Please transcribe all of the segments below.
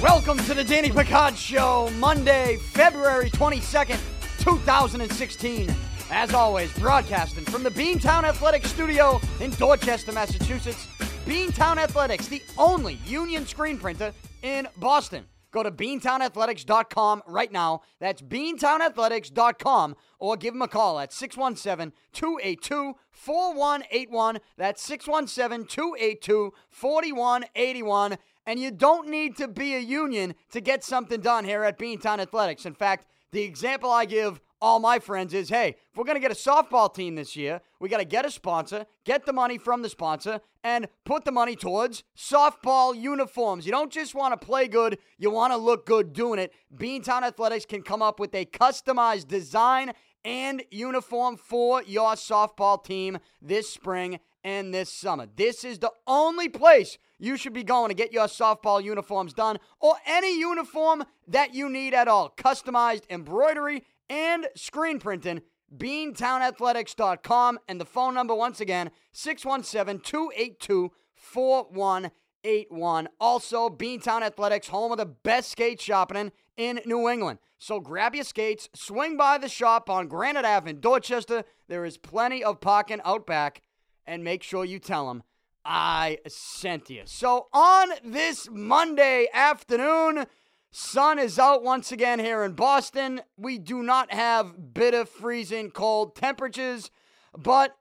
Welcome to the Danny Picard Show, Monday, February 22nd, 2016. As always, broadcasting from the Beantown Athletics Studio in Dorchester, Massachusetts. Beantown Athletics, the only union screen printer in Boston. Go to beantownathletics.com right now. That's beantownathletics.com or give them a call at 617 282 4181. That's 617 282 4181. And you don't need to be a union to get something done here at Beantown Athletics. In fact, the example I give all my friends is hey, if we're going to get a softball team this year, we got to get a sponsor, get the money from the sponsor, and put the money towards softball uniforms. You don't just want to play good, you want to look good doing it. Beantown Athletics can come up with a customized design and uniform for your softball team this spring and this summer. This is the only place you should be going to get your softball uniforms done or any uniform that you need at all. Customized embroidery and screen printing. BeantownAthletics.com and the phone number once again 617 282 4181. Also, Beantown Athletics, home of the best skate shopping in New England. So grab your skates, swing by the shop on Granite Ave in Dorchester. There is plenty of parking out back, and make sure you tell them I sent you. So on this Monday afternoon, Sun is out once again here in Boston. We do not have bitter, freezing cold temperatures, but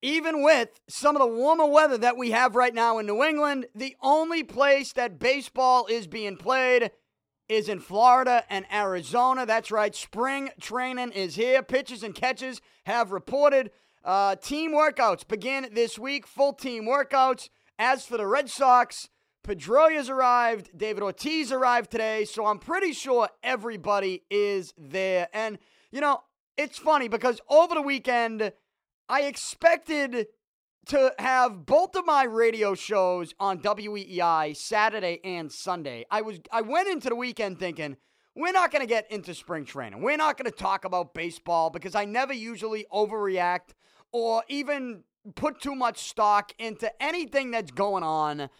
even with some of the warmer weather that we have right now in New England, the only place that baseball is being played is in Florida and Arizona. That's right, spring training is here. Pitches and catches have reported. Uh, team workouts begin this week, full team workouts. As for the Red Sox, Pedroia's arrived. David Ortiz arrived today. So I'm pretty sure everybody is there. And, you know, it's funny because over the weekend, I expected to have both of my radio shows on WEEI Saturday and Sunday. I was I went into the weekend thinking we're not going to get into spring training. We're not going to talk about baseball because I never usually overreact or even put too much stock into anything that's going on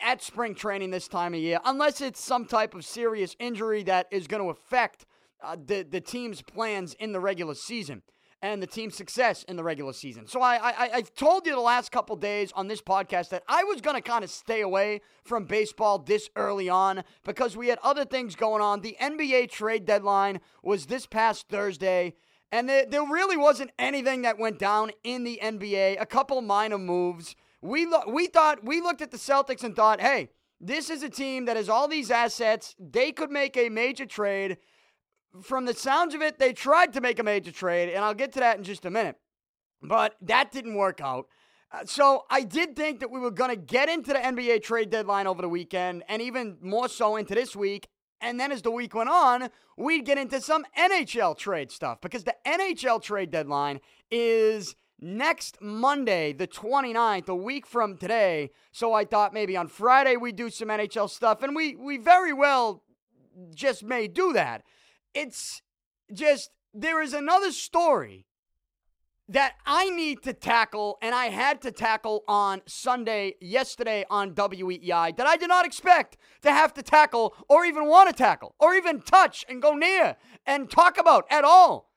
at spring training this time of year, unless it's some type of serious injury that is going to affect uh, the, the team's plans in the regular season and the team's success in the regular season. So I, I I've told you the last couple days on this podcast that I was going to kind of stay away from baseball this early on because we had other things going on. The NBA trade deadline was this past Thursday. And there, there really wasn't anything that went down in the NBA. A couple minor moves. We lo- we thought we looked at the Celtics and thought, hey, this is a team that has all these assets. They could make a major trade. From the sounds of it, they tried to make a major trade, and I'll get to that in just a minute. But that didn't work out. Uh, so I did think that we were going to get into the NBA trade deadline over the weekend, and even more so into this week. And then as the week went on, we'd get into some NHL trade stuff because the NHL trade deadline is next Monday, the 29th, a week from today. So I thought maybe on Friday we do some NHL stuff, and we we very well just may do that. It's just there is another story that I need to tackle, and I had to tackle on Sunday, yesterday on WEEI, that I did not expect to have to tackle, or even want to tackle, or even touch and go near and talk about at all.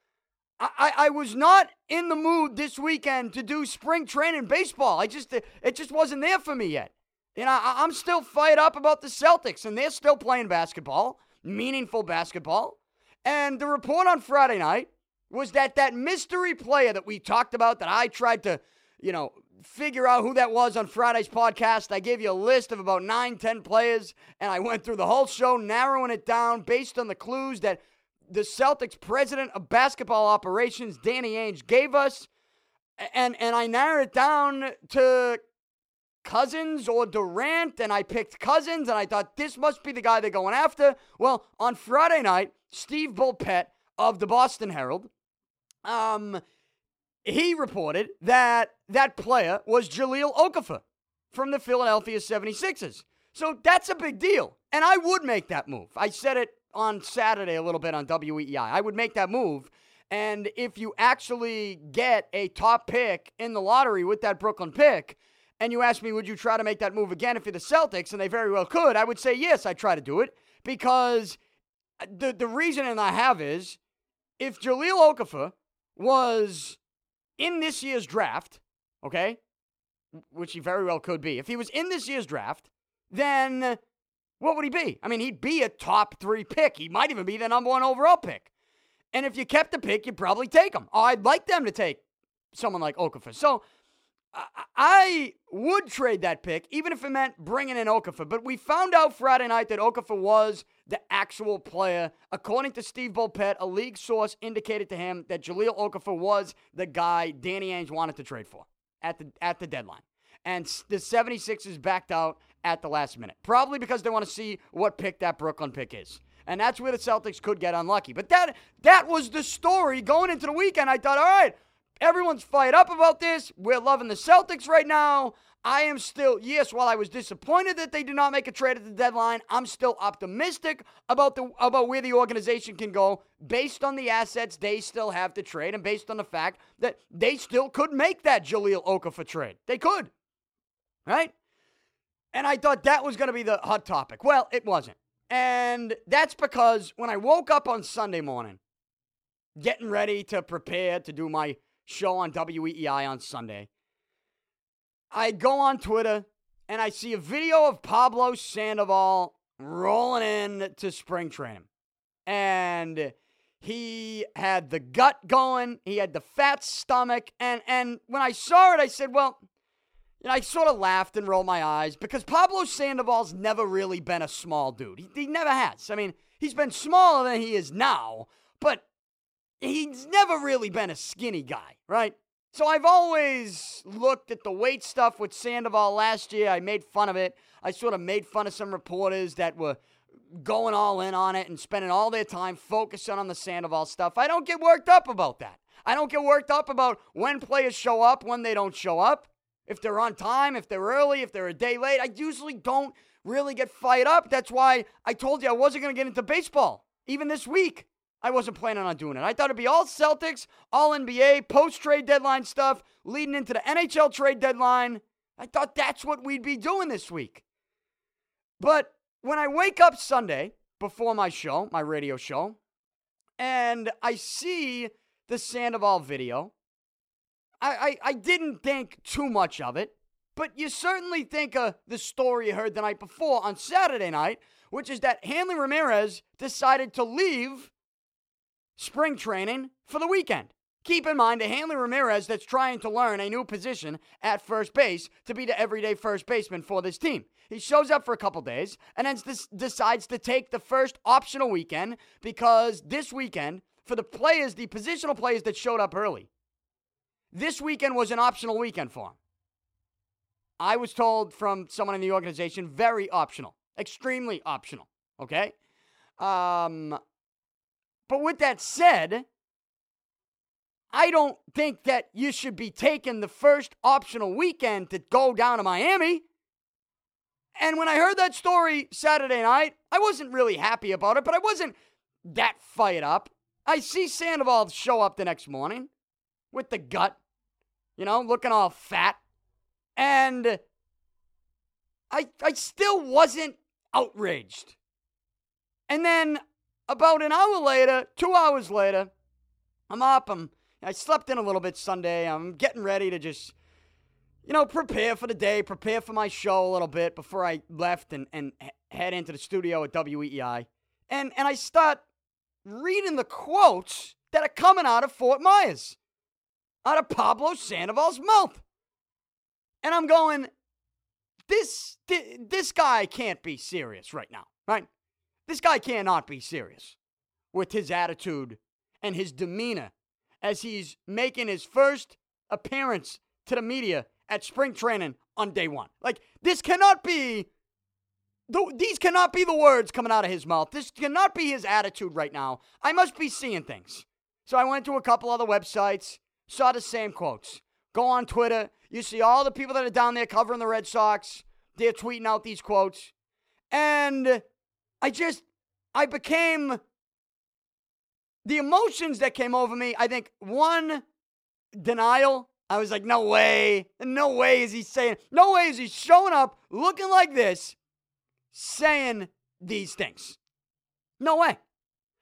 I, I was not in the mood this weekend to do spring training baseball. I just it just wasn't there for me yet. You know, I'm still fired up about the Celtics, and they're still playing basketball, meaningful basketball. And the report on Friday night was that that mystery player that we talked about, that I tried to, you know, figure out who that was on Friday's podcast. I gave you a list of about nine, ten players, and I went through the whole show, narrowing it down based on the clues that the Celtics president of basketball operations, Danny Ainge, gave us. And and I narrowed it down to Cousins or Durant, and I picked Cousins, and I thought this must be the guy they're going after. Well, on Friday night, Steve Bulpett of the Boston Herald, um, he reported that that player was Jahlil Okafor from the Philadelphia 76ers. So that's a big deal. And I would make that move. I said it on Saturday a little bit on WEEI. I would make that move. And if you actually get a top pick in the lottery with that Brooklyn pick, and you ask me, would you try to make that move again if you're the Celtics? And they very well could. I would say, yes, I'd try to do it because the, the reasoning I have is if Jahlil Okafor was in this year's draft, okay, which he very well could be, if he was in this year's draft, then what would he be? I mean, he'd be a top three pick. He might even be the number one overall pick. And if you kept the pick, you'd probably take him. Oh, I'd like them to take someone like Okafor. So I would trade that pick, even if it meant bringing in Okafor. But we found out Friday night that Okafor was the actual player. According to Steve Bulpett, a league source indicated to him that Jahlil Okafor was the guy Danny Ainge wanted to trade for at the at the deadline. And the 76ers backed out at the last minute. Probably because they want to see what pick that Brooklyn pick is. And that's where the Celtics could get unlucky. But that that was the story going into the weekend. I thought, all right, everyone's fired up about this. We're loving the Celtics right now. I am still, yes, while I was disappointed that they did not make a trade at the deadline, I'm still optimistic about the about where the organization can go based on the assets they still have to trade and based on the fact that they still could make that Jahlil Okafor trade. They could. Right? And I thought that was going to be the hot topic. Well, it wasn't. And that's because when I woke up on Sunday morning, getting ready to prepare to do my show on WEEI on Sunday, I go on Twitter and I see a video of Pablo Sandoval rolling in to spring training. And he had the gut going, he had the fat stomach, and and when I saw it, I said, well, you know, I sort of laughed and rolled my eyes because Pablo Sandoval's never really been a small dude. He, he never has. I mean, he's been smaller than he is now, but he's never really been a skinny guy, right? So I've always looked at the weight stuff with Sandoval last year. I made fun of it. I sort of made fun of some reporters that were going all in on it and spending all their time focusing on the Sandoval stuff. I don't get worked up about that. I don't get worked up about when players show up, when they don't show up if they're on time, if they're early, if they're a day late. I usually don't really get fired up. That's why I told you I wasn't going to get into baseball. Even this week, I wasn't planning on doing it. I thought it'd be all Celtics, all NBA, post trade deadline stuff, leading into the NHL trade deadline. I thought that's what we'd be doing this week. But when I wake up Sunday before my show, my radio show, and I see the Sandoval video, I, I, I didn't think too much of it, but you certainly think of the story you heard the night before on Saturday night, which is that Hanley Ramirez decided to leave spring training for the weekend. Keep in mind, a Hanley Ramirez that's trying to learn a new position at first base to be the everyday first baseman for this team. He shows up for a couple days and then decides to take the first optional weekend because this weekend, for the players, the positional players that showed up early, this weekend was an optional weekend for him. I was told from someone in the organization, very optional, extremely optional. Okay? Um, but with that said, I don't think that you should be taking the first optional weekend to go down to Miami. And when I heard that story Saturday night, I wasn't really happy about it, but I wasn't that fired up. I see Sandoval show up the next morning with the gut, you know, looking all fat. And I I still wasn't outraged. And then about an hour later, two hours later, I'm up. I'm I slept in a little bit Sunday. I'm getting ready to just, you know, prepare for the day, prepare for my show a little bit before I left and, and head into the studio at WEEI. And and I start reading the quotes that are coming out of Fort Myers out of Pablo Sandoval's mouth. And I'm going, this, this guy can't be serious right now, right? This guy cannot be serious with his attitude and his demeanor as he's making his first appearance to the media at spring training on day one. Like, this cannot be. the, These cannot be the words coming out of his mouth. This cannot be his attitude right now. I must be seeing things. So I went to a couple other websites saw the same quotes. Go on Twitter. You see all the people that are down there covering the Red Sox. They're tweeting out these quotes. And I just, I became the emotions that came over me, I think one, denial. I was like, no way. No way is he saying, no way is he showing up looking like this, saying these things. No way.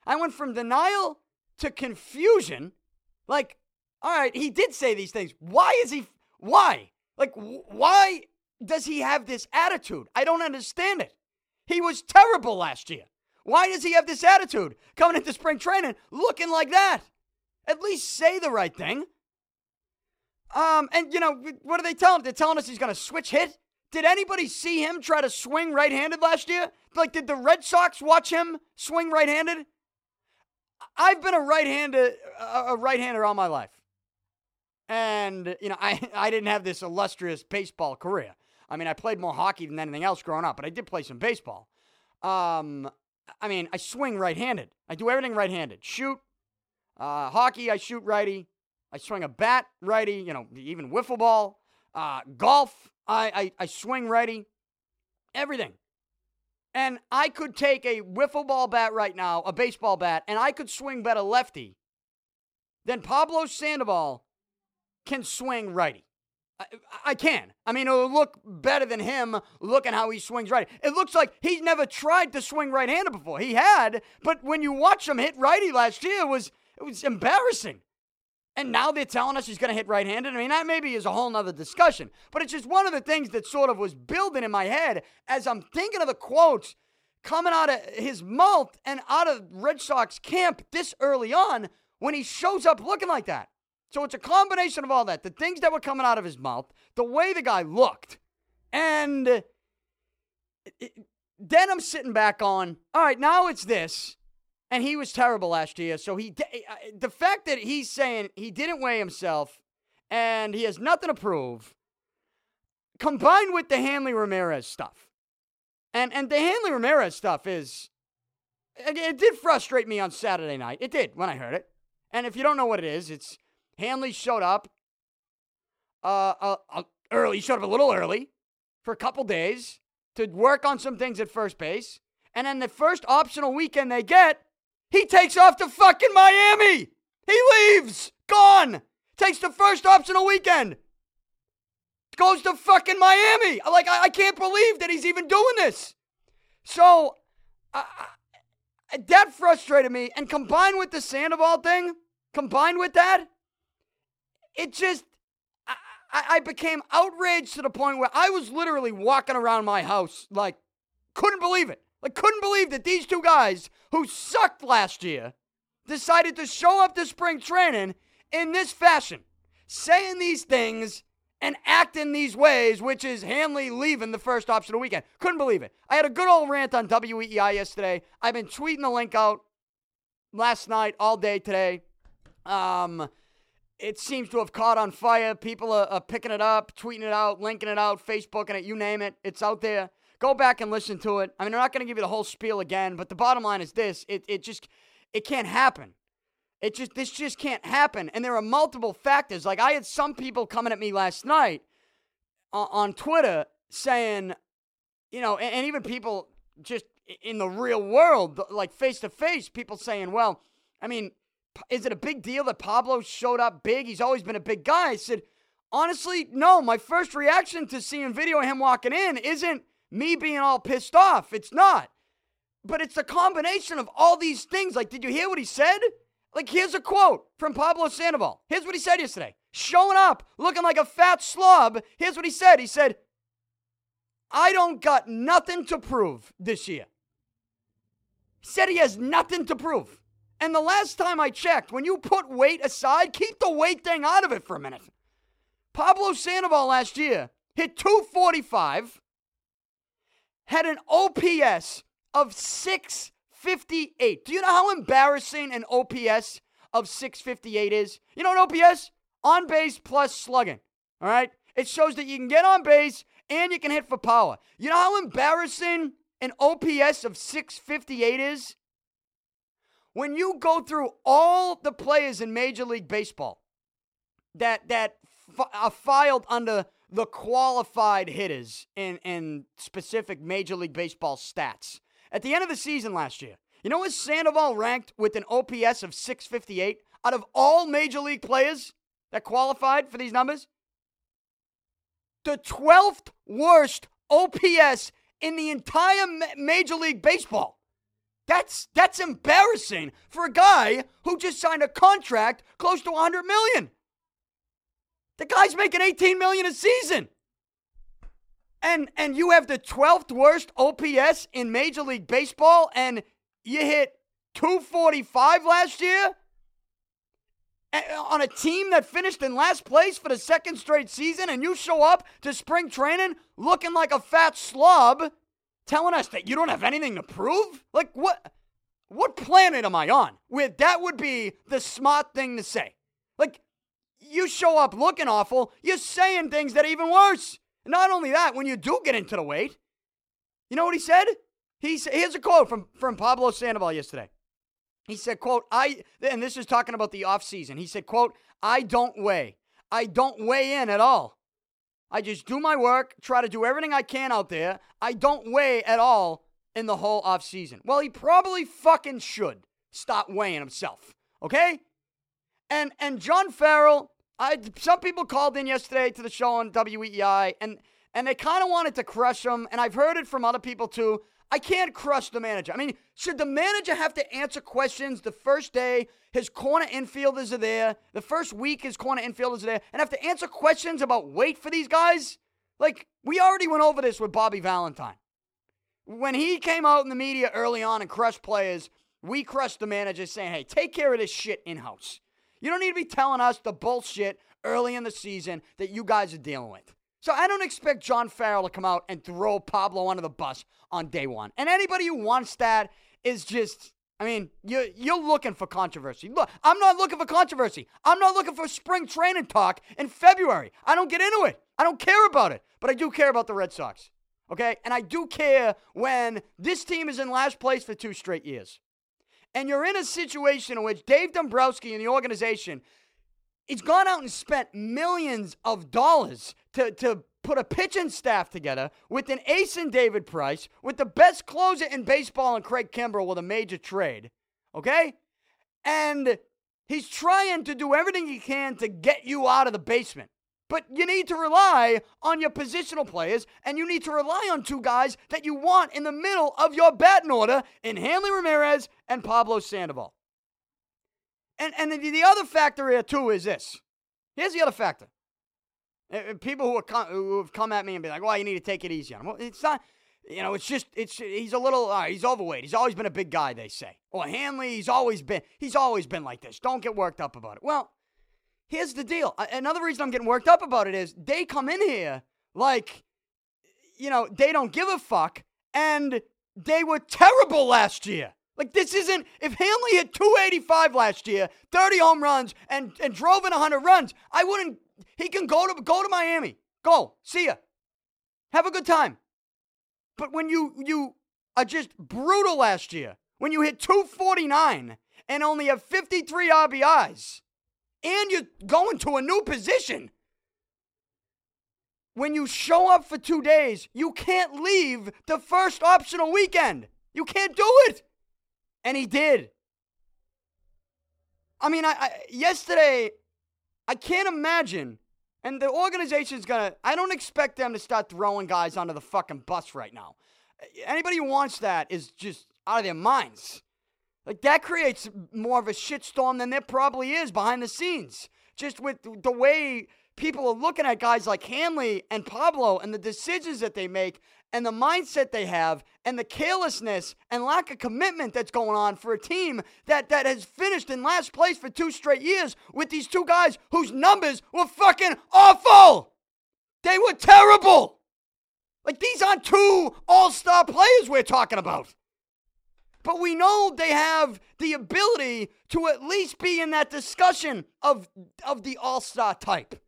I went from denial to confusion. Like, all right, he did say these things. Why is he, why? Like, why does he have this attitude? I don't understand it. He was terrible last year. Why does he have this attitude coming into spring training looking like that? At least say the right thing. Um, and you know, what are they telling? They're telling us he's going to switch hit. Did anybody see him try to swing right-handed last year? Like, did the Red Sox watch him swing right-handed? I've been a right-hander, a right-hander all my life, and you know, I I didn't have this illustrious baseball career. I mean, I played more hockey than anything else growing up, but I did play some baseball. Um, I mean, I swing right-handed. I do everything right-handed. Shoot, uh, hockey, I shoot righty. I swing a bat righty. You know, even wiffle ball. Uh, golf, I, I I swing righty. Everything. And I could take a wiffle ball bat right now, a baseball bat, and I could swing better lefty than Pablo Sandoval can swing righty. I, I can. I mean, it'll look better than him looking how he swings right. It looks like he's never tried to swing right handed before. He had, but when you watch him hit righty last year, it was it was embarrassing. And now they're telling us he's going to hit right handed. I mean, that maybe is a whole nother discussion. But it's just one of the things that sort of was building in my head as I'm thinking of the quotes coming out of his mouth and out of Red Sox camp this early on when he shows up looking like that. So it's a combination of all that the things that were coming out of his mouth, the way the guy looked, and then I'm sitting back on, all right, now it's this. And he was terrible last year. So he, the fact that he's saying he didn't weigh himself and he has nothing to prove, combined with the Hanley Ramirez stuff, and and the Hanley Ramirez stuff is, it did frustrate me on Saturday night. It did when I heard it. And if you don't know what it is, it's Hanley showed up uh, uh, uh, early. He showed up a little early for a couple days to work on some things at first base. And then the first optional weekend they get, he takes off to fucking Miami. He leaves. Gone. Takes the first optional weekend. Goes to fucking Miami. Like, I, I can't believe that he's even doing this. So, uh, that frustrated me. And combined with the Sandoval thing, combined with that, it just, I, I became outraged to the point where I was literally walking around my house, like, couldn't believe it. Like, couldn't believe that these two guys who sucked last year decided to show up to spring training in this fashion, saying these things and acting these ways, which is Hanley leaving the first option of the weekend. Couldn't believe it. I had a good old rant on WEEI yesterday. I've been tweeting the link out last night, all day today. Um, it seems to have caught on fire. People are, are, picking it up, tweeting it out, linking it out, Facebooking it, you name it. It's out there. Go back and listen to it. I mean, I'm not going to give you the whole spiel again, but the bottom line is this: it it just it can't happen. It just this just can't happen. And there are multiple factors. Like I had some people coming at me last night on, on Twitter saying, you know, and, and even people just in the real world, like face to face, people saying, well, I mean is it a big deal that Pablo showed up big? He's always been a big guy. I said, honestly, no. My first reaction to seeing video of him walking in isn't me being all pissed off. It's not. But it's a combination of all these things. Like, did you hear what he said? Like, here's a quote from Pablo Sandoval. Here's what he said yesterday. Showing up, looking like a fat slob. Here's what he said. He said, I don't got nothing to prove this year. He said he has nothing to prove. And the last time I checked, when you put weight aside, keep the weight thing out of it for a minute. Pablo Sandoval last year hit 245, had an OPS of 658. Do you know how embarrassing an OPS of 658 is? You know what OPS? On base plus slugging. All right? It shows that you can get on base and you can hit for power. You know how embarrassing an OPS of 658 is? When you go through all the players in Major League Baseball that that f- are filed under the qualified hitters in in specific Major League Baseball stats at the end of the season last year, You know, is Sandoval ranked with an OPS of 658 out of all major league players that qualified for these numbers? The 12th worst OPS in the entire Major League Baseball. That's that's embarrassing for a guy who just signed a contract close to 100 million. The guy's making 18 million a season. And and you have the 12th worst OPS in Major League Baseball and you hit 245 last year on a team that finished in last place for the second straight season and you show up to spring training looking like a fat slob telling us that you don't have anything to prove? Like what what planet am I on? Where that would be the smart thing to say. Like you show up looking awful, you're saying things that are even worse. Not only that, when you do get into the weight, you know what he said? He he's, here's a quote from, from Pablo Sandoval yesterday. He said, quote, I, and this is talking about the offseason. He said, quote, I don't weigh. I don't weigh in at all. I just do my work, try to do everything I can out there. I don't weigh at all in the whole offseason. Well, he probably fucking should stop weighing himself. Okay? And and John Farrell, I some people called in yesterday to the show on WEEI and and they kind of wanted to crush him, and I've heard it from other people too. I can't crush the manager. I mean, should the manager have to answer questions the first day his corner infielders are there, the first week his corner infielders are there, and have to answer questions about weight for these guys? Like, we already went over this with Bobby Valentine. When he came out in the media early on and crushed players, we crushed the manager saying, hey, take care of this shit in house. You don't need to be telling us the bullshit early in the season that you guys are dealing with. So I don't expect John Farrell to come out and throw Pablo under the bus on day one. And anybody who wants that is just, I mean, you're, you're looking for controversy. Look, I'm not looking for controversy. I'm not looking for spring training talk in February. I don't get into it. I don't care about it. But I do care about the Red Sox. Okay? And I do care when this team is in last place for two straight years. And you're in a situation in which Dave Dombrowski and the organization He's gone out and spent millions of dollars to, to put a pitching staff together with an ace in David Price, with the best closer in baseball in Craig Kimbrel with a major trade. Okay? And he's trying to do everything he can to get you out of the basement. But you need to rely on your positional players, and you need to rely on two guys that you want in the middle of your batting order in Hanley Ramirez and Pablo Sandoval. And and the, the other factor here too is this. Here's the other factor. People who, who have come at me and be like, "Well, you need to take it easy on him." Well, it's not. You know, it's just it's he's a little uh, he's overweight. He's always been a big guy, they say. Or Hanley, he's always been he's always been like this. Don't get worked up about it. Well, here's the deal. Another reason I'm getting worked up about it is they come in here like you know, they don't give a fuck and they were terrible last year. Like this isn't if Hanley hit 285 last year, 30 home runs, and and drove in 100 runs, I wouldn't. He can go to go to Miami. Go see ya. Have a good time. But when you you are just brutal last year, when you hit 249 and only have 53 RBIs, and you're going to a new position. When you show up for two days, you can't leave the first optional weekend. You can't do it. And he did. I mean, I, I yesterday, I can't imagine. And the organization's gonna. I don't expect them to start throwing guys onto the fucking bus right now. Anybody who wants that is just out of their minds. Like that creates more of a shitstorm than there probably is behind the scenes. Just with the way people are looking at guys like Hanley and Pablo and the decisions that they make and the mindset they have and the carelessness and lack of commitment that's going on for a team that, that has finished in last place for two straight years with these two guys whose numbers were fucking awful. They were terrible. Like these aren't two all star players we're talking about. But we know they have the ability to at least be in that discussion of, of the all star type.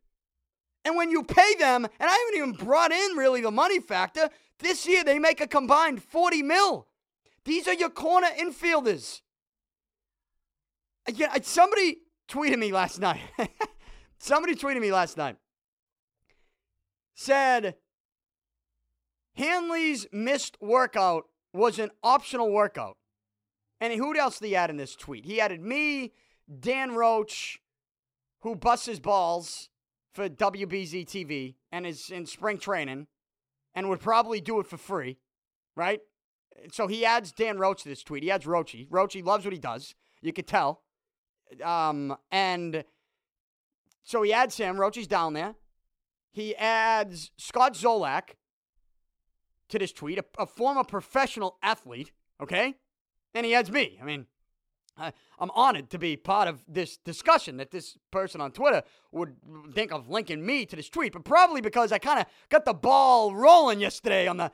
And when you pay them, and I haven't even brought in really the money factor, this year they make a combined 40 mil. These are your corner infielders. Again, somebody tweeted me last night. somebody tweeted me last night. Said Hanley's missed workout was an optional workout. And who else did he add in this tweet? He added me, Dan Roach, who busts balls for WBZ TV and is in spring training and would probably do it for free, right? So he adds Dan Roach to this tweet. He adds Roachy. Roachy loves what he does. You could tell. Um, and so he adds him. Roach's down there. He adds Scott Zolak to this tweet, a, a former professional athlete, okay? And he adds me. I mean, I, am honored to be part of this discussion that this person on Twitter would think of linking me to this tweet, but probably because I kind of got the ball rolling yesterday on the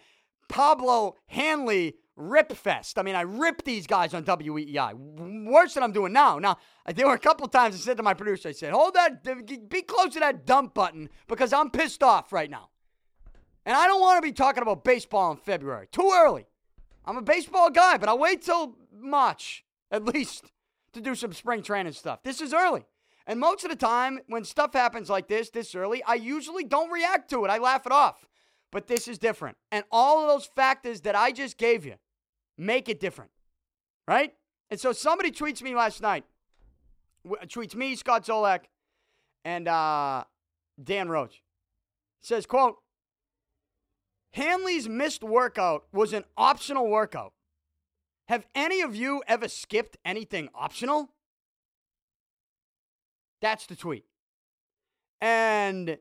Pablo Hanley rip fest. I mean, I ripped these guys on WEEI. Worse than I'm doing now. Now, there were a couple times I said to my producer, I said, hold that, be close to that dump button because I'm pissed off right now. And I don't want to be talking about baseball in February. Too early. I'm a baseball guy, but I'll wait till March, at least, to do some spring training stuff. This is early. And most of the time, when stuff happens like this, this early, I usually don't react to it. I laugh it off. But this is different. And all of those factors that I just gave you make it different. Right? And so somebody tweets me last night, tweets me, Scott Zolak, and uh, Dan Roach. Says, quote, Hanley's missed workout was an optional workout. Have any of you ever skipped anything optional? That's the tweet. And,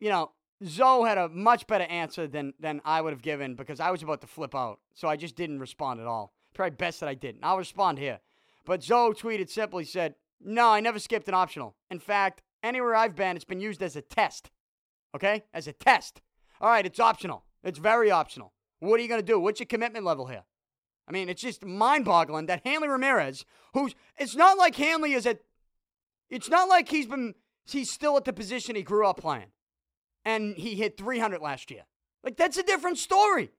you know, Zo had a much better answer than, than I would have given because I was about to flip out. So I just didn't respond at all. Probably best that I didn't. I'll respond here. But Zo tweeted simply said, No, I never skipped an optional. In fact, anywhere I've been, it's been used as a test. Okay? As a test. All right, it's optional. It's very optional. What are you going to do? What's your commitment level here? I mean, it's just mind boggling that Hanley Ramirez, who's, it's not like Hanley is at, it's not like he's been, he's still at the position he grew up playing and he hit 300 last year. Like, that's a different story.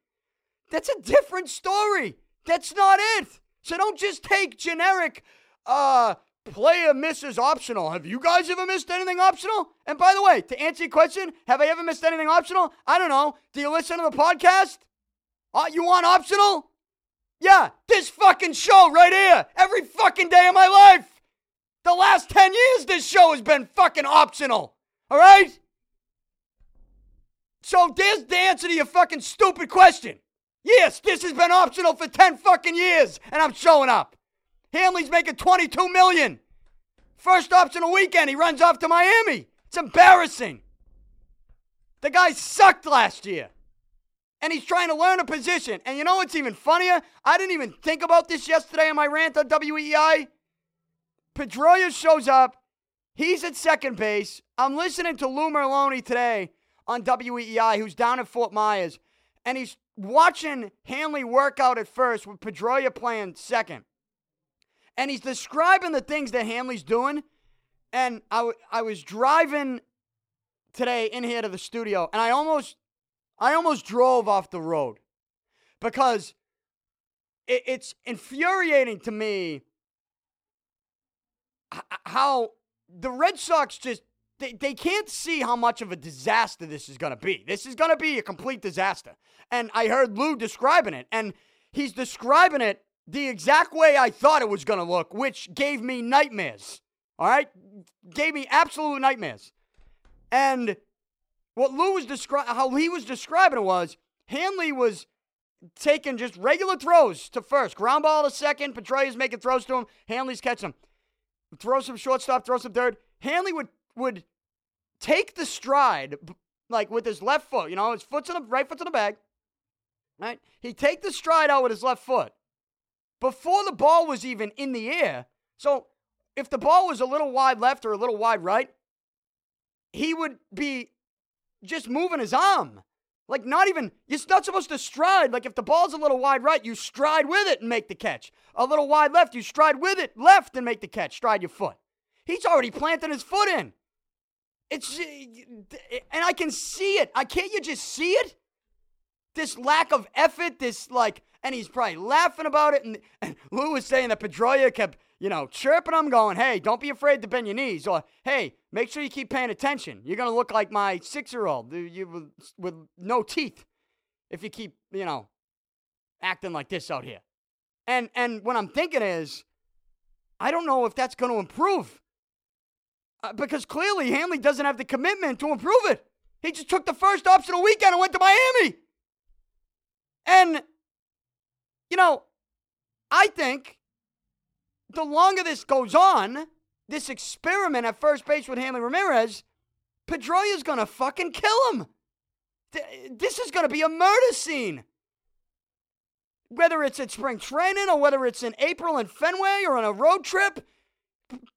That's a different story. That's not it. So don't just take generic, uh, player misses optional. Have you guys ever missed anything optional? And by the way, to answer your question, have I ever missed anything optional? I don't know. Do you listen to the podcast? Uh, you want optional? Yeah, this fucking show right here. Every fucking day of my life. The last 10 years, this show has been fucking optional. All right? So there's the answer to your fucking stupid question. Yes, this has been optional for 10 fucking years, and I'm showing up. Hanley's making 22 million. First optional weekend, he runs off to Miami. It's embarrassing. The guy sucked last year. And he's trying to learn a position. And you know what's even funnier? I didn't even think about this yesterday in my rant on WEEI. Pedroia shows up. He's at second base. I'm listening to Lou Merloni today on WEEI, who's down at Fort Myers. And he's watching Hanley work out at first with Pedroia playing second and he's describing the things that Hanley's doing. And I, w- I was driving today in here to the studio, and I almost, I almost drove off the road because it, it's infuriating to me how the Red Sox just they, they can't see how much of a disaster this is going to be. This is going to be a complete disaster. And I heard Lou describing it, and he's describing it the exact way I thought it was going to look, which gave me nightmares. All right? Gave me absolute nightmares. And what Lou was describing, how he was describing it was Hanley was taking just regular throws to first, ground ball to second. Pedroia's making throws to him. Hanley's catching him. Throw some shortstop, throw some third. Hanley would would take the stride like with his left foot. You know, his foot's in the right foot's in the bag. Right? He'd take the stride out with his left foot before the ball was even in the air. So if the ball was a little wide left or a little wide right, he would be just moving his arm. Like, not even, you're not supposed to stride. Like, if the ball's a little wide right, you stride with it and make the catch. A little wide left, you stride with it left and make the catch. Stride your foot. He's already planting his foot in. It's, and I can see it. I can't you just see it? This lack of effort, this like, and he's probably laughing about it. And, and Lou was saying that Pedroia kept, you know, chirping him, going, hey, don't be afraid to bend your knees. Or, hey, make sure you keep paying attention. You're going to look like my six year old with, with no teeth if you keep, you know, acting like this out here. And and what I'm thinking is, I don't know if that's going to improve. Uh, because clearly Hanley doesn't have the commitment to improve it. He just took the first optional weekend and went to Miami. And, you know, I think the longer this goes on, this experiment at first base with Hanley Ramirez, Pedroia's going to fucking kill him. This is going to be a murder scene. Whether it's at spring training or whether it's in April in Fenway or on a road trip,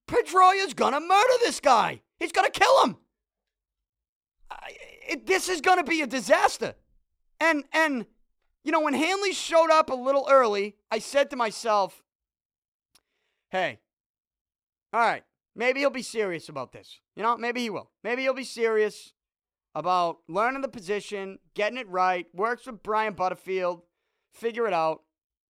Pedroia's going to murder this guy. He's going to kill him. It, this is going to be a disaster. And and you know when Hanley showed up a little early, I said to myself, "Hey, all right, maybe he'll be serious about this. You know, maybe he will. Maybe he'll be serious about learning the position, getting it right, works with Brian Butterfield, figure it out.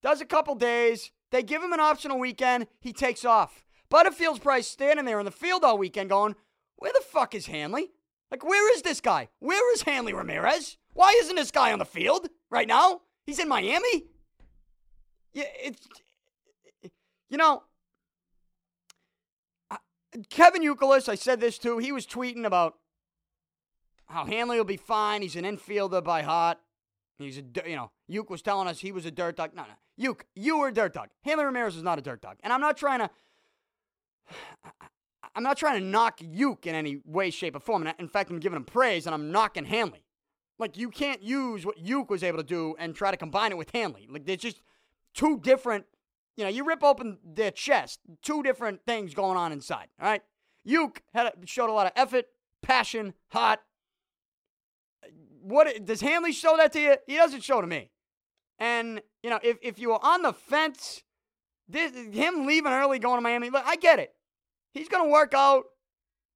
Does a couple days, they give him an optional weekend, he takes off. Butterfield's probably standing there in the field all weekend going, Where the fuck is Hanley? Like, where is this guy? Where is Hanley Ramirez? Why isn't this guy on the field right now? He's in Miami? Yeah, it's. You know, Kevin Youkilis, I said this too. He was tweeting about how Hanley will be fine. He's an infielder by heart. He's a, you know, Youk was telling us he was a dirt dog. No, no. Youk, you were a dirt dog. Hanley Ramirez is not a dirt dog. And I'm not trying to, I'm not trying to knock Youk in any way, shape, or form. In fact, I'm giving him praise and I'm knocking Hanley. Like, you can't use what Youk was able to do and try to combine it with Hanley. Like, there's just two different, you know, you rip open their chest, two different things going on inside, all right? Youk had showed a lot of effort, passion, heart, what does Hanley show that to you? He doesn't show to me. And you know, if if you were on the fence, this, him leaving early, going to Miami, look, I get it. He's going to work out.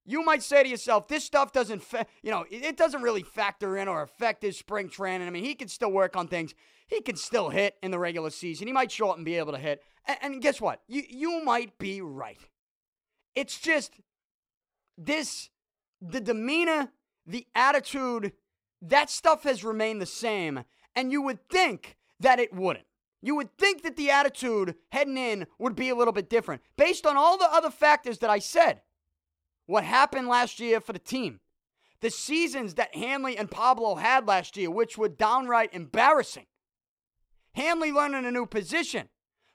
You might say to yourself, this stuff doesn't, fa- you know, it doesn't really factor in or affect his spring training. I mean, he can still work on things. He can still hit in the regular season. He might show up and be able to hit. And, and guess what? You you might be right. It's just this, the demeanor, the attitude that stuff has remained the same, and you would think that it wouldn't. You would think that the attitude heading in would be a little bit different based on all the other factors that I said. What happened last year for the team, the seasons that Hanley and Pablo had last year, which were downright embarrassing. Hanley learning a new position.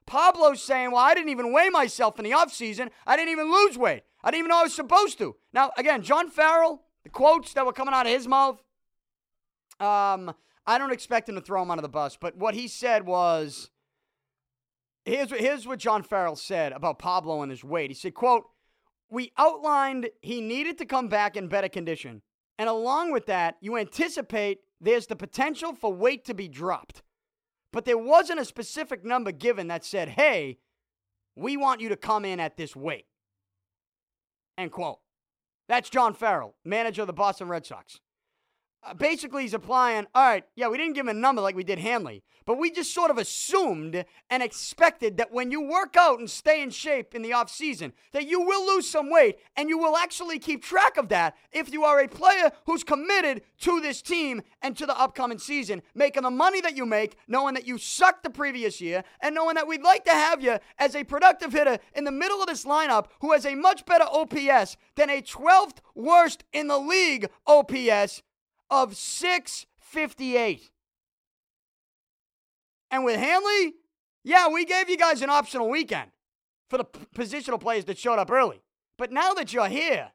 Pablo saying, Well, I didn't even weigh myself in the offseason. I didn't even lose weight. I didn't even know I was supposed to. Now, again, John Farrell, the quotes that were coming out of his mouth, um, I don't expect him to throw him under the bus, but what he said was here's, here's what John Farrell said about Pablo and his weight. He said, quote, we outlined he needed to come back in better condition. And along with that, you anticipate there's the potential for weight to be dropped. But there wasn't a specific number given that said, hey, we want you to come in at this weight. End quote. That's John Farrell, manager of the Boston Red Sox. Uh, basically, he's applying, all right, yeah, we didn't give him a number like we did Hanley, but we just sort of assumed and expected that when you work out and stay in shape in the off season, that you will lose some weight and you will actually keep track of that if you are a player who's committed to this team and to the upcoming season, making the money that you make, knowing that you sucked the previous year, and knowing that we'd like to have you as a productive hitter in the middle of this lineup who has a much better OPS than a 12th worst in the league OPS of 658. And with Hanley, yeah, we gave you guys an optional weekend for the p- positional players that showed up early. But now that you're here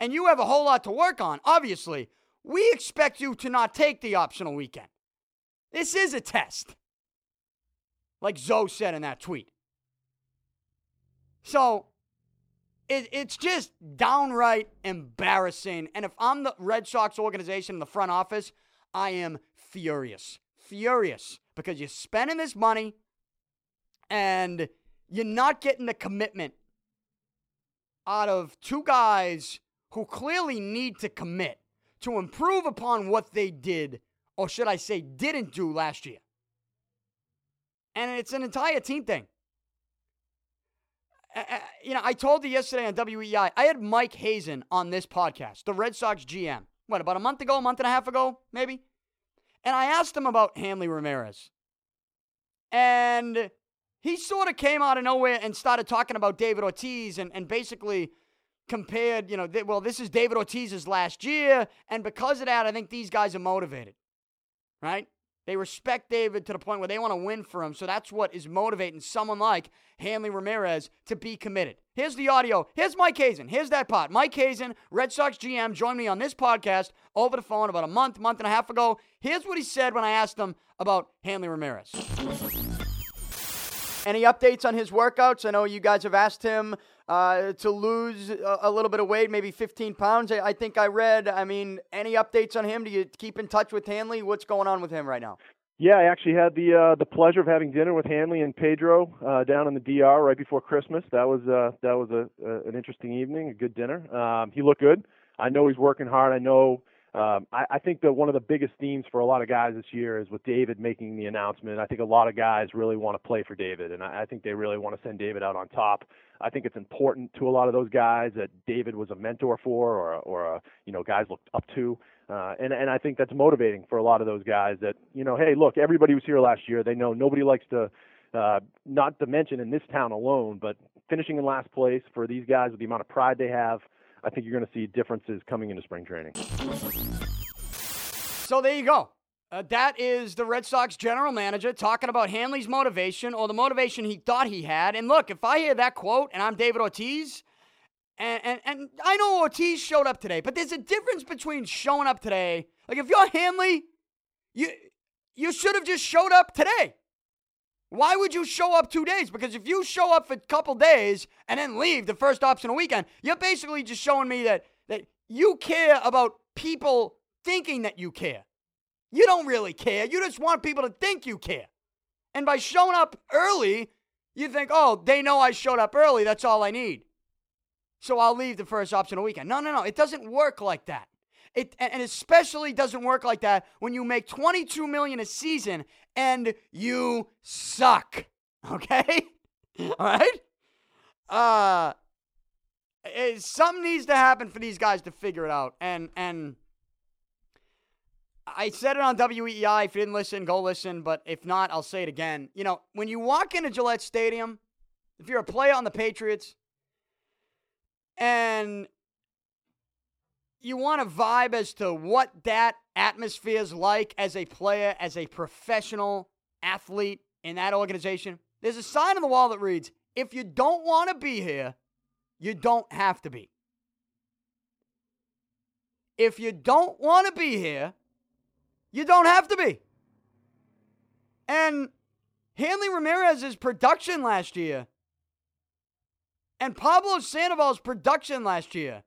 and you have a whole lot to work on, obviously, we expect you to not take the optional weekend. This is a test, like Zo said in that tweet. So it, it's just downright embarrassing. And if I'm the Red Sox organization in the front office, I am furious. Furious because you're spending this money and you're not getting the commitment out of two guys who clearly need to commit to improve upon what they did, or should I say, didn't do last year. And it's an entire team thing you know, I told you yesterday on WEEI, I had Mike Hazen on this podcast, the Red Sox GM. What, about a month ago, a month and a half ago, maybe? And I asked him about Hanley Ramirez. And he sort of came out of nowhere and started talking about David Ortiz and, and basically compared, you know, th- well, this is David Ortiz's last year. And because of that, I think these guys are motivated, right? They respect David to the point where they want to win for him. So that's what is motivating someone like Hanley Ramirez to be committed. Here's the audio. Here's Mike Hazen. Here's that pot. Mike Hazen, Red Sox GM, joined me on this podcast over the phone about a month, month and a half ago. Here's what he said when I asked him about Hanley Ramirez. Any updates on his workouts? I know you guys have asked him uh, to lose a, a, little bit of weight, maybe 15 pounds. I, I, think I read. I mean, any updates on him? Do you keep in touch with Hanley? What's going on with him right now? Yeah, I actually had the uh, the pleasure of having dinner with Hanley and Pedro uh, down in the DR right before Christmas. That was uh, that was a, a, an interesting evening, a good dinner. Um, he looked good. I know he's working hard. I know um, I, I think that one of the biggest themes for a lot of guys this year is with David making the announcement. I think a lot of guys really want to play for David, and I, I think they really want to send David out on top. I think it's important to a lot of those guys that David was a mentor for, or or a, you know guys looked up to, uh, and and I think that's motivating for a lot of those guys. That you know, hey, look, everybody was here last year. They know nobody likes to, uh, not to mention in this town alone, but finishing in last place for these guys with the amount of pride they have. I think you're going to see differences coming into spring training. So there you go. Uh, that is the Red Sox general manager talking about Hanley's motivation or the motivation he thought he had. And look, if I hear that quote and I'm David Ortiz, and, and, and I know Ortiz showed up today, but there's a difference between showing up today. Like if you're Hanley, you you should have just showed up today. Why would you show up two days? Because if you show up for a couple days and then leave the first option a weekend, you're basically just showing me that that you care about people thinking that you care. You don't really care. You just want people to think you care. And by showing up early, you think, oh, they know I showed up early. That's all I need. So I'll leave the first option a weekend. No, no, no. It doesn't work like that. It and especially doesn't work like that when you make 22 million a season and you suck. Okay? All right? Uh something needs to happen for these guys to figure it out. And and I said it on WEEI. If you didn't listen, go listen. But if not, I'll say it again. You know, when you walk into Gillette Stadium, if you're a player on the Patriots, and you want to vibe as to what that atmosphere is like as a player, as a professional athlete in that organization, there's a sign on the wall that reads, if you don't want to be here, you don't have to be. If you don't want to be here, you don't have to be. And Hanley Ramirez's production last year and Pablo Sandoval's production last year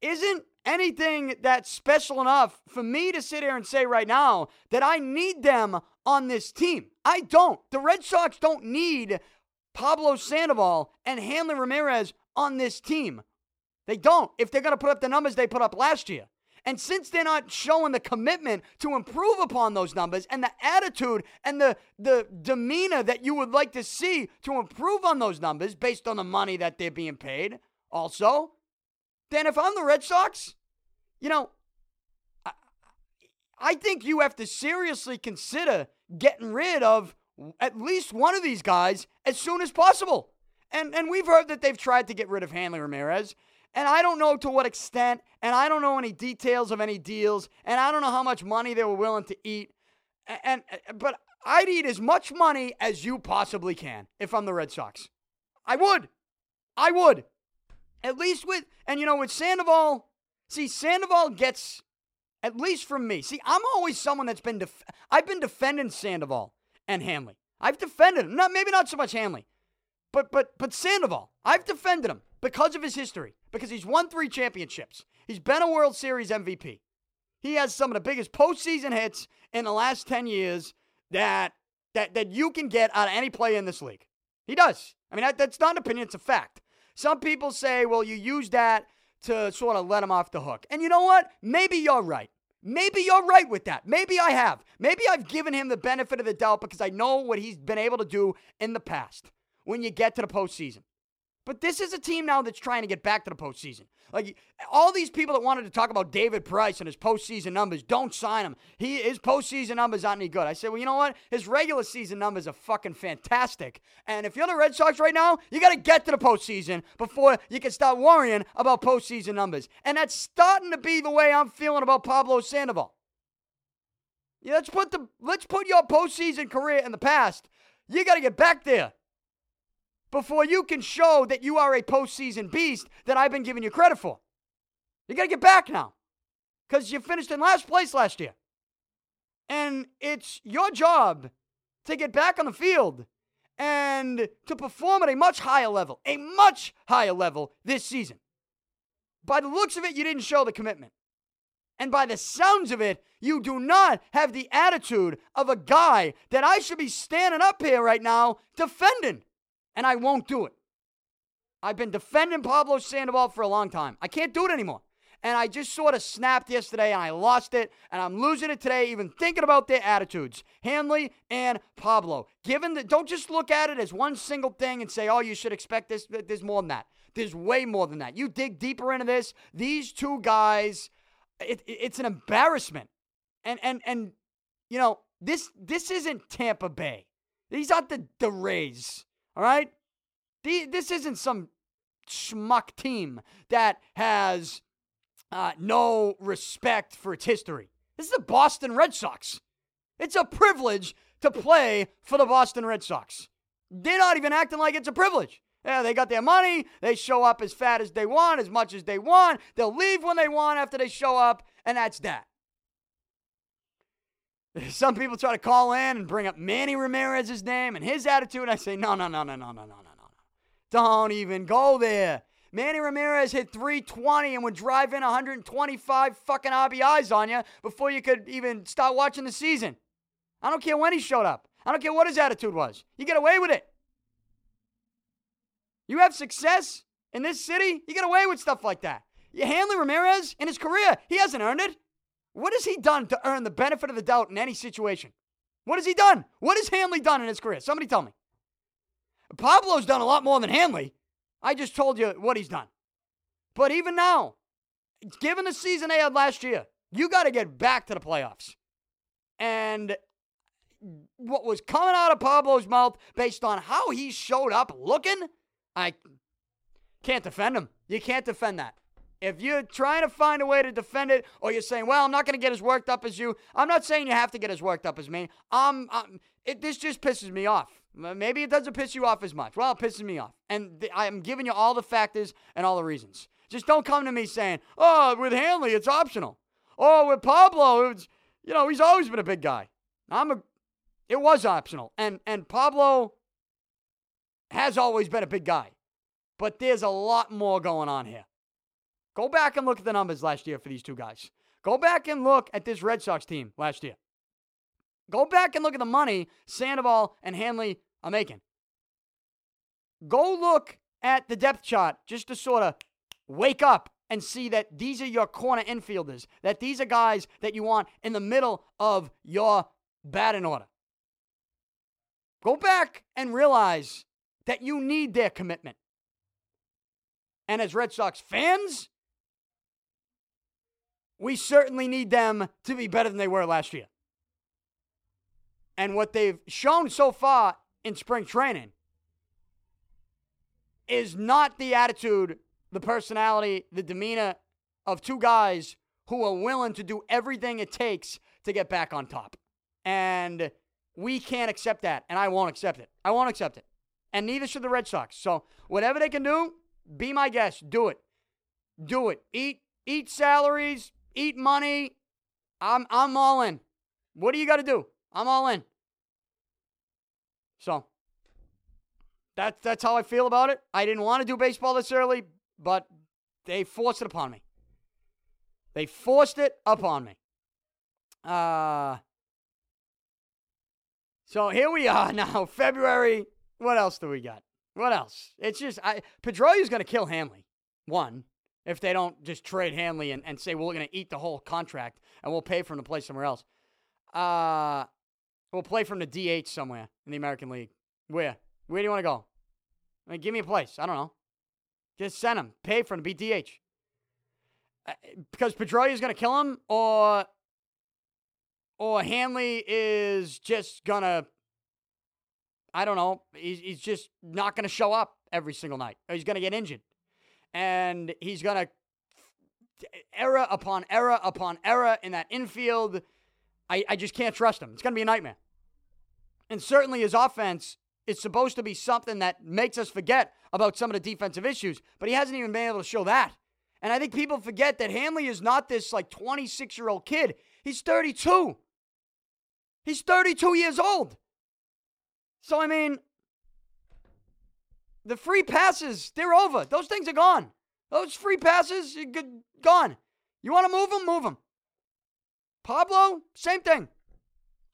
isn't anything that's special enough for me to sit here and say right now that I need them on this team. I don't. The Red Sox don't need Pablo Sandoval and Hanley Ramirez on this team. They don't. If they're going to put up the numbers they put up last year. And since they're not showing the commitment to improve upon those numbers and the attitude and the, the demeanor that you would like to see to improve on those numbers based on the money that they're being paid, also, then if I'm the Red Sox, you know, I, I think you have to seriously consider getting rid of at least one of these guys as soon as possible. And, and we've heard that they've tried to get rid of Hanley Ramirez. And I don't know to what extent, and I don't know any details of any deals, and I don't know how much money they were willing to eat. And, and but I'd eat as much money as you possibly can if I'm the Red Sox. I would. I would. At least with and you know with Sandoval, see Sandoval gets at least from me. See, I'm always someone that's been def- I've been defending Sandoval and Hanley. I've defended him. Not maybe not so much Hanley. But but but Sandoval, I've defended him because of his history, because he's won three championships. He's been a World Series MVP. He has some of the biggest postseason hits in the last 10 years that that that you can get out of any player in this league. He does. I mean, that, that's not an opinion, it's a fact. Some people say, well, you use that to sort of let him off the hook. And you know what? Maybe you're right. Maybe you're right with that. Maybe I have. Maybe I've given him the benefit of the doubt because I know what he's been able to do in the past when you get to the postseason. But this is a team now that's trying to get back to the postseason. Like all these people that wanted to talk about David Price and his postseason numbers, don't sign him. He his postseason numbers aren't any good. I said, well, you know what? His regular season numbers are fucking fantastic. And if you're the Red Sox right now, you got to get to the postseason before you can start worrying about postseason numbers. And that's starting to be the way I'm feeling about Pablo Sandoval. Yeah, let's put the let's put your postseason career in the past. You got to get back there before you can show that you are a postseason beast that I've been giving you credit for. You got to get back now because you finished in last place last year. And it's your job to get back on the field and to perform at a much higher level, a much higher level this season. By the looks of it, you didn't show the commitment. And by the sounds of it, you do not have the attitude of a guy that I should be standing up here right now defending and I won't do it. I've been defending Pablo Sandoval for a long time. I can't do it anymore. And I just sort of snapped yesterday and I lost it. And I'm losing it today, even thinking about their attitudes. Hanley and Pablo. Given that, don't just look at it as one single thing and say, oh, you should expect this. There's more than that. There's way more than that. You dig deeper into this. These two guys, it, it's an embarrassment. And, and, and, you know, this, this isn't Tampa Bay. These aren't the, the Rays. All right? The, this isn't some schmuck team that has uh, no respect for its history. This is the Boston Red Sox. It's a privilege to play for the Boston Red Sox. They're not even acting like it's a privilege. Yeah, they got their money. They show up as fat as they want, as much as they want. They'll leave when they want after they show up, and that's that. Some people try to call in and bring up Manny Ramirez's name and his attitude. I say, no, no, no, no, no, no, no, no, no. Don't even go there. Manny Ramirez hit 320 and would drive in 125 fucking RBIs on you before you could even start watching the season. I don't care when he showed up. I don't care what his attitude was. You get away with it. You have success in this city, you get away with stuff like that. Hanley Ramirez in his career, he hasn't earned it. What has he done to earn the benefit of the doubt in any situation? What has he done? What has Hanley done in his career? Somebody tell me. Pablo's done a lot more than Hanley. I just told you what he's done. But even now, given the season they had last year, you got to get back to the playoffs. And what was coming out of Pablo's mouth based on how he showed up looking, I can't defend him. You can't defend that. If you're trying to find a way to defend it, or you're saying, "Well, I'm not going to get as worked up as you," I'm not saying you have to get as worked up as me. Um it, this just pisses me off. Maybe it doesn't piss you off as much. Well, it pisses me off, and th- I'm giving you all the factors and all the reasons. Just don't come to me saying, "Oh, with Hanley, it's optional." Oh, with Pablo, it's you know he's always been a big guy. I'm a. It was optional, and and Pablo has always been a big guy, but there's a lot more going on here. Go back and look at the numbers last year for these two guys. Go back and look at this Red Sox team last year. Go back and look at the money Sandoval and Hanley are making. Go look at the depth chart just to sort of wake up and see that these are your corner infielders, that these are guys that you want in the middle of your batting order. Go back and realize that you need their commitment. And as Red Sox fans, we certainly need them to be better than they were last year. And what they've shown so far in spring training is not the attitude, the personality, the demeanor of two guys who are willing to do everything it takes to get back on top. And we can't accept that, and I won't accept it. I won't accept it. And neither should the Red Sox. So whatever they can do, be my guest. Do it. Do it. Eat eat salaries, eat money. I'm I'm all in. What do you got to do? I'm all in. So that's that's how I feel about it. I didn't want to do baseball this early, but they forced it upon me. They forced it upon me. Uh so here we are now, February. What else do we got? What else? It's just I Pedroia's gonna kill Hanley. One if they don't just trade Hanley and, and say, well, we're going to eat the whole contract and we'll pay for him to play somewhere else. Uh, we'll play from the DH somewhere in the American League. Where? Where do you want to go? I mean, give me a place. I don't know. Just send him. Pay for him to be DH. Uh, because Pedroia is going to kill him, or or Hanley is just gonna. I don't know. He's, he's just not going to show up every single night. He's going to get injured, and he's going to error upon error upon error in that infield. I, I just can't trust him. It's going to be a nightmare. And certainly his offense is supposed to be something that makes us forget about some of the defensive issues, but he hasn't even been able to show that. And I think people forget that Hanley is not this like 26 year old kid. He's 32. He's 32 years old. So, I mean, the free passes, they're over. Those things are gone. Those free passes, gone. You want to move them? Move them. Pablo, same thing.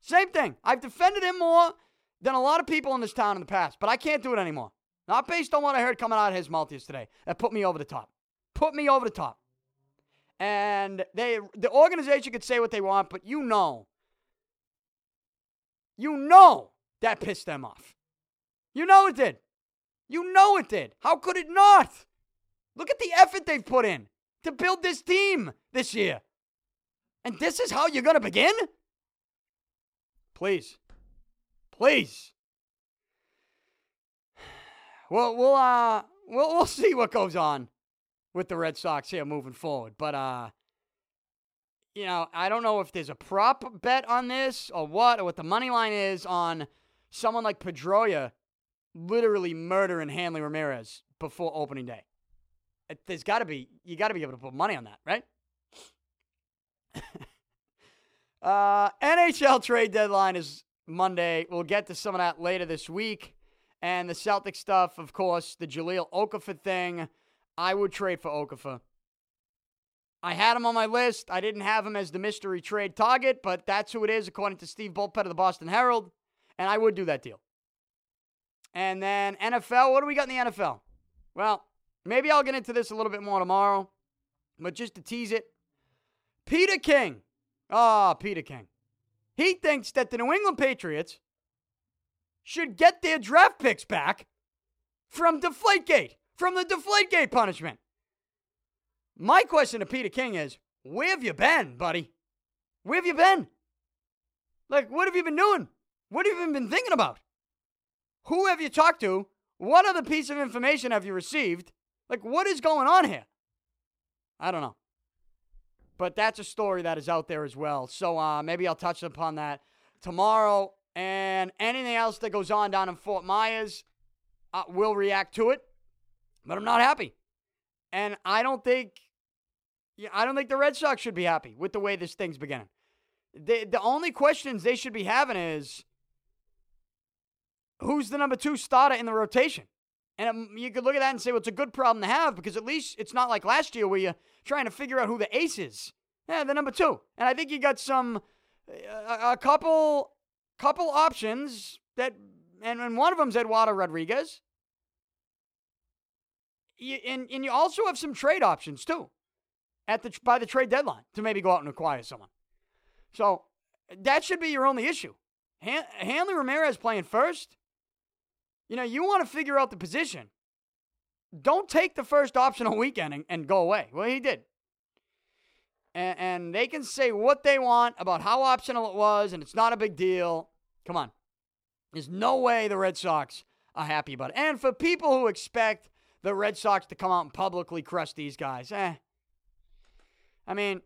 Same thing. I've defended him more than a lot of people in this town in the past, but I can't do it anymore. Not based on what I heard coming out of his mouth yesterday. That put me over the top. Put me over the top. And they the organization could say what they want, but you know. You know that pissed them off. You know it did. You know it did. How could it not? Look at the effort they've put in to build this team this year. And this is how you're going to begin? Please. Please. Well, we'll uh we'll we'll see what goes on with the Red Sox here moving forward. But uh you know, I don't know if there's a prop bet on this or what, or what the money line is on someone like Pedroia literally murdering Hanley Ramirez before opening day. There's got to be, you got to be able to put money on that, right? uh, NHL trade deadline is Monday. We'll get to some of that later this week. And the Celtic stuff, of course, the Jahlil Okafor thing. I would trade for Okafor. I had him on my list. I didn't have him as the mystery trade target, but that's who it is, according to Steve Bulpett of the Boston Herald. And I would do that deal. And then NFL, what do we got in the NFL? Well, maybe I'll get into this a little bit more tomorrow, but just to tease it, Peter King. Ah, oh, Peter King. He thinks that the New England Patriots should get their draft picks back from Deflategate, from the Deflategate punishment. My question to Peter King is where have you been, buddy? Where have you been? Like, what have you been doing? What have you been thinking about? Who have you talked to? What other piece of information have you received? Like, what is going on here? I don't know. But that's a story that is out there as well. So uh, maybe I'll touch upon that tomorrow. And anything else that goes on down in Fort Myers, uh, we'll react to it. But I'm not happy. And I don't think, I don't think the Red Sox should be happy with the way this thing's beginning. The, the only questions they should be having is who's the number two starter in the rotation? And um, you could look at that and say, well, it's a good problem to have because at least it's not like last year where you're trying to figure out who the ace is. Yeah, the number two. And I think you got some, a, a couple, couple options that, and, and one of them's Eduardo Rodriguez. You, and, and you also have some trade options too at the by the trade deadline to maybe go out and acquire someone. So that should be your only issue. Han- Hanley Ramirez playing first. You know, you want to figure out the position. Don't take the first optional weekend and, and go away. Well, he did. And, and they can say what they want about how optional it was, and it's not a big deal. Come on. There's no way the Red Sox are happy about it. And for people who expect the Red Sox to come out and publicly crush these guys, eh. I mean,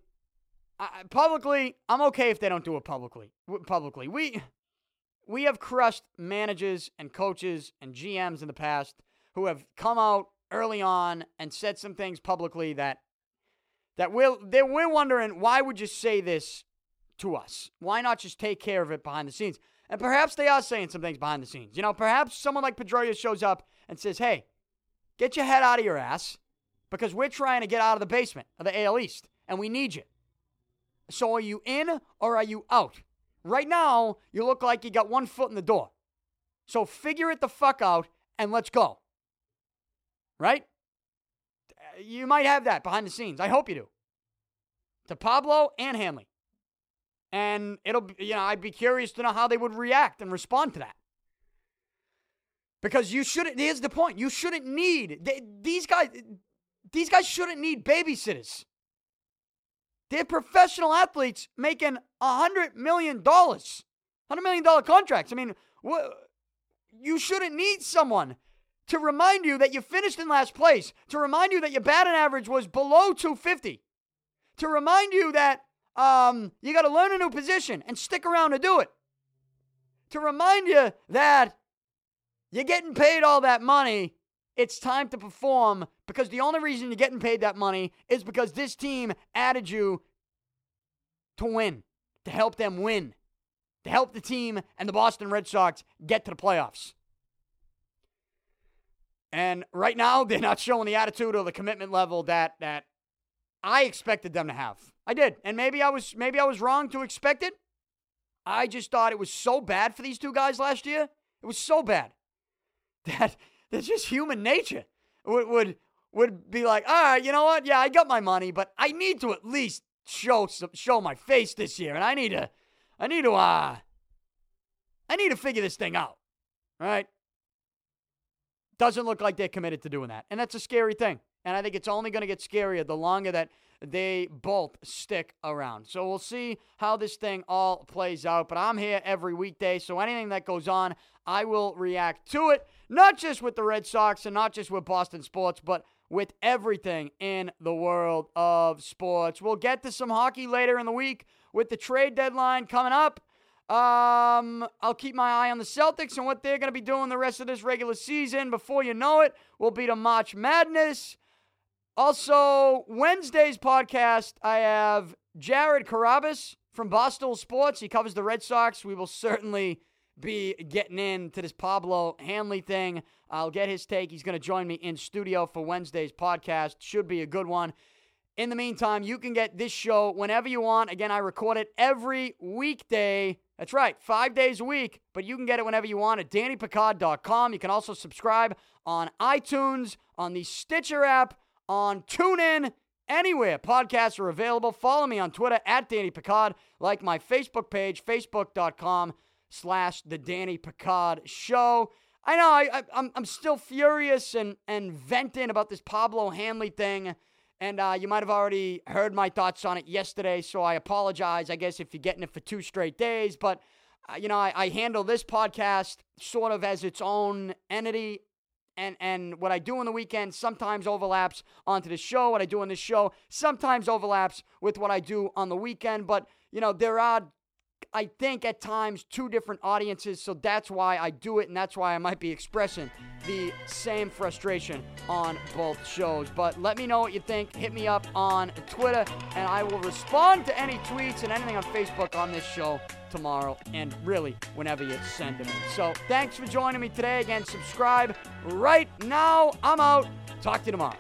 I, publicly, I'm okay if they don't do it publicly. Publicly, we we have crushed managers and coaches and GMs in the past who have come out early on and said some things publicly that that we're that we're wondering why would you say this to us? Why not just take care of it behind the scenes? And perhaps they are saying some things behind the scenes. You know, perhaps someone like Pedroia shows up and says, "Hey, get your head out of your ass because we're trying to get out of the basement of the AL East and we need you." So are you in or are you out? Right now, you look like you got one foot in the door. So figure it the fuck out and let's go. Right? You might have that behind the scenes. I hope you do. To Pablo and Hanley. And it'll, you know, I'd be curious to know how they would react and respond to that. Because you shouldn't, here's the point you shouldn't need, they, these guys, these guys shouldn't need babysitters. They're professional athletes making $100 million, $100 million contracts. I mean, wh- you shouldn't need someone to remind you that you finished in last place, to remind you that your batting average was below 250, to remind you that um, you got to learn a new position and stick around to do it, to remind you that you're getting paid all that money. It's time to perform because the only reason you're getting paid that money is because this team added you to win, to help them win, to help the team and the Boston Red Sox get to the playoffs. And right now, they're not showing the attitude or the commitment level that that I expected them to have. I did, and maybe I was maybe I was wrong to expect it. I just thought it was so bad for these two guys last year. It was so bad that that's just human nature would would would be like, all right, you know what? Yeah, I got my money, but I need to at least show some, show my face this year, and I need to I need to uh I need to figure this thing out. All right. Doesn't look like they're committed to doing that. And that's a scary thing. And I think it's only going to get scarier the longer that they both stick around. So we'll see how this thing all plays out. But I'm here every weekday. So anything that goes on, I will react to it. Not just with the Red Sox and not just with Boston sports, but with everything in the world of sports. We'll get to some hockey later in the week with the trade deadline coming up. Um, I'll keep my eye on the Celtics and what they're going to be doing the rest of this regular season. Before you know it, we'll be to March Madness. Also, Wednesday's podcast, I have Jared Carrabis from Boston Sports. He covers the Red Sox. We will certainly be getting into this Pablo Hanley thing. I'll get his take. He's going to join me in studio for Wednesday's podcast. Should be a good one. In the meantime, you can get this show whenever you want. Again, I record it every weekday that's right, five days a week, but you can get it whenever you want at DannyPicard.com. You can also subscribe on iTunes, on the Stitcher app, on TuneIn, anywhere podcasts are available. Follow me on Twitter at Danny Picard, like my Facebook page, facebook.com slash The Danny Picard Show. I know I, I, I'm, I'm still furious and, and venting about this Pablo Hanley thing. And uh, you might have already heard my thoughts on it yesterday, so I apologize, I guess, if you're getting it for two straight days. But, uh, you know, I, I handle this podcast sort of as its own entity. And, and what I do on the weekend sometimes overlaps onto the show. What I do on the show sometimes overlaps with what I do on the weekend. But, you know, there are I think at times two different audiences, so that's why I do it, and that's why I might be expressing the same frustration on both shows. But let me know what you think. Hit me up on Twitter, and I will respond to any tweets and anything on Facebook on this show tomorrow, and really whenever you send them in. So thanks for joining me today. Again, subscribe right now. I'm out. Talk to you tomorrow.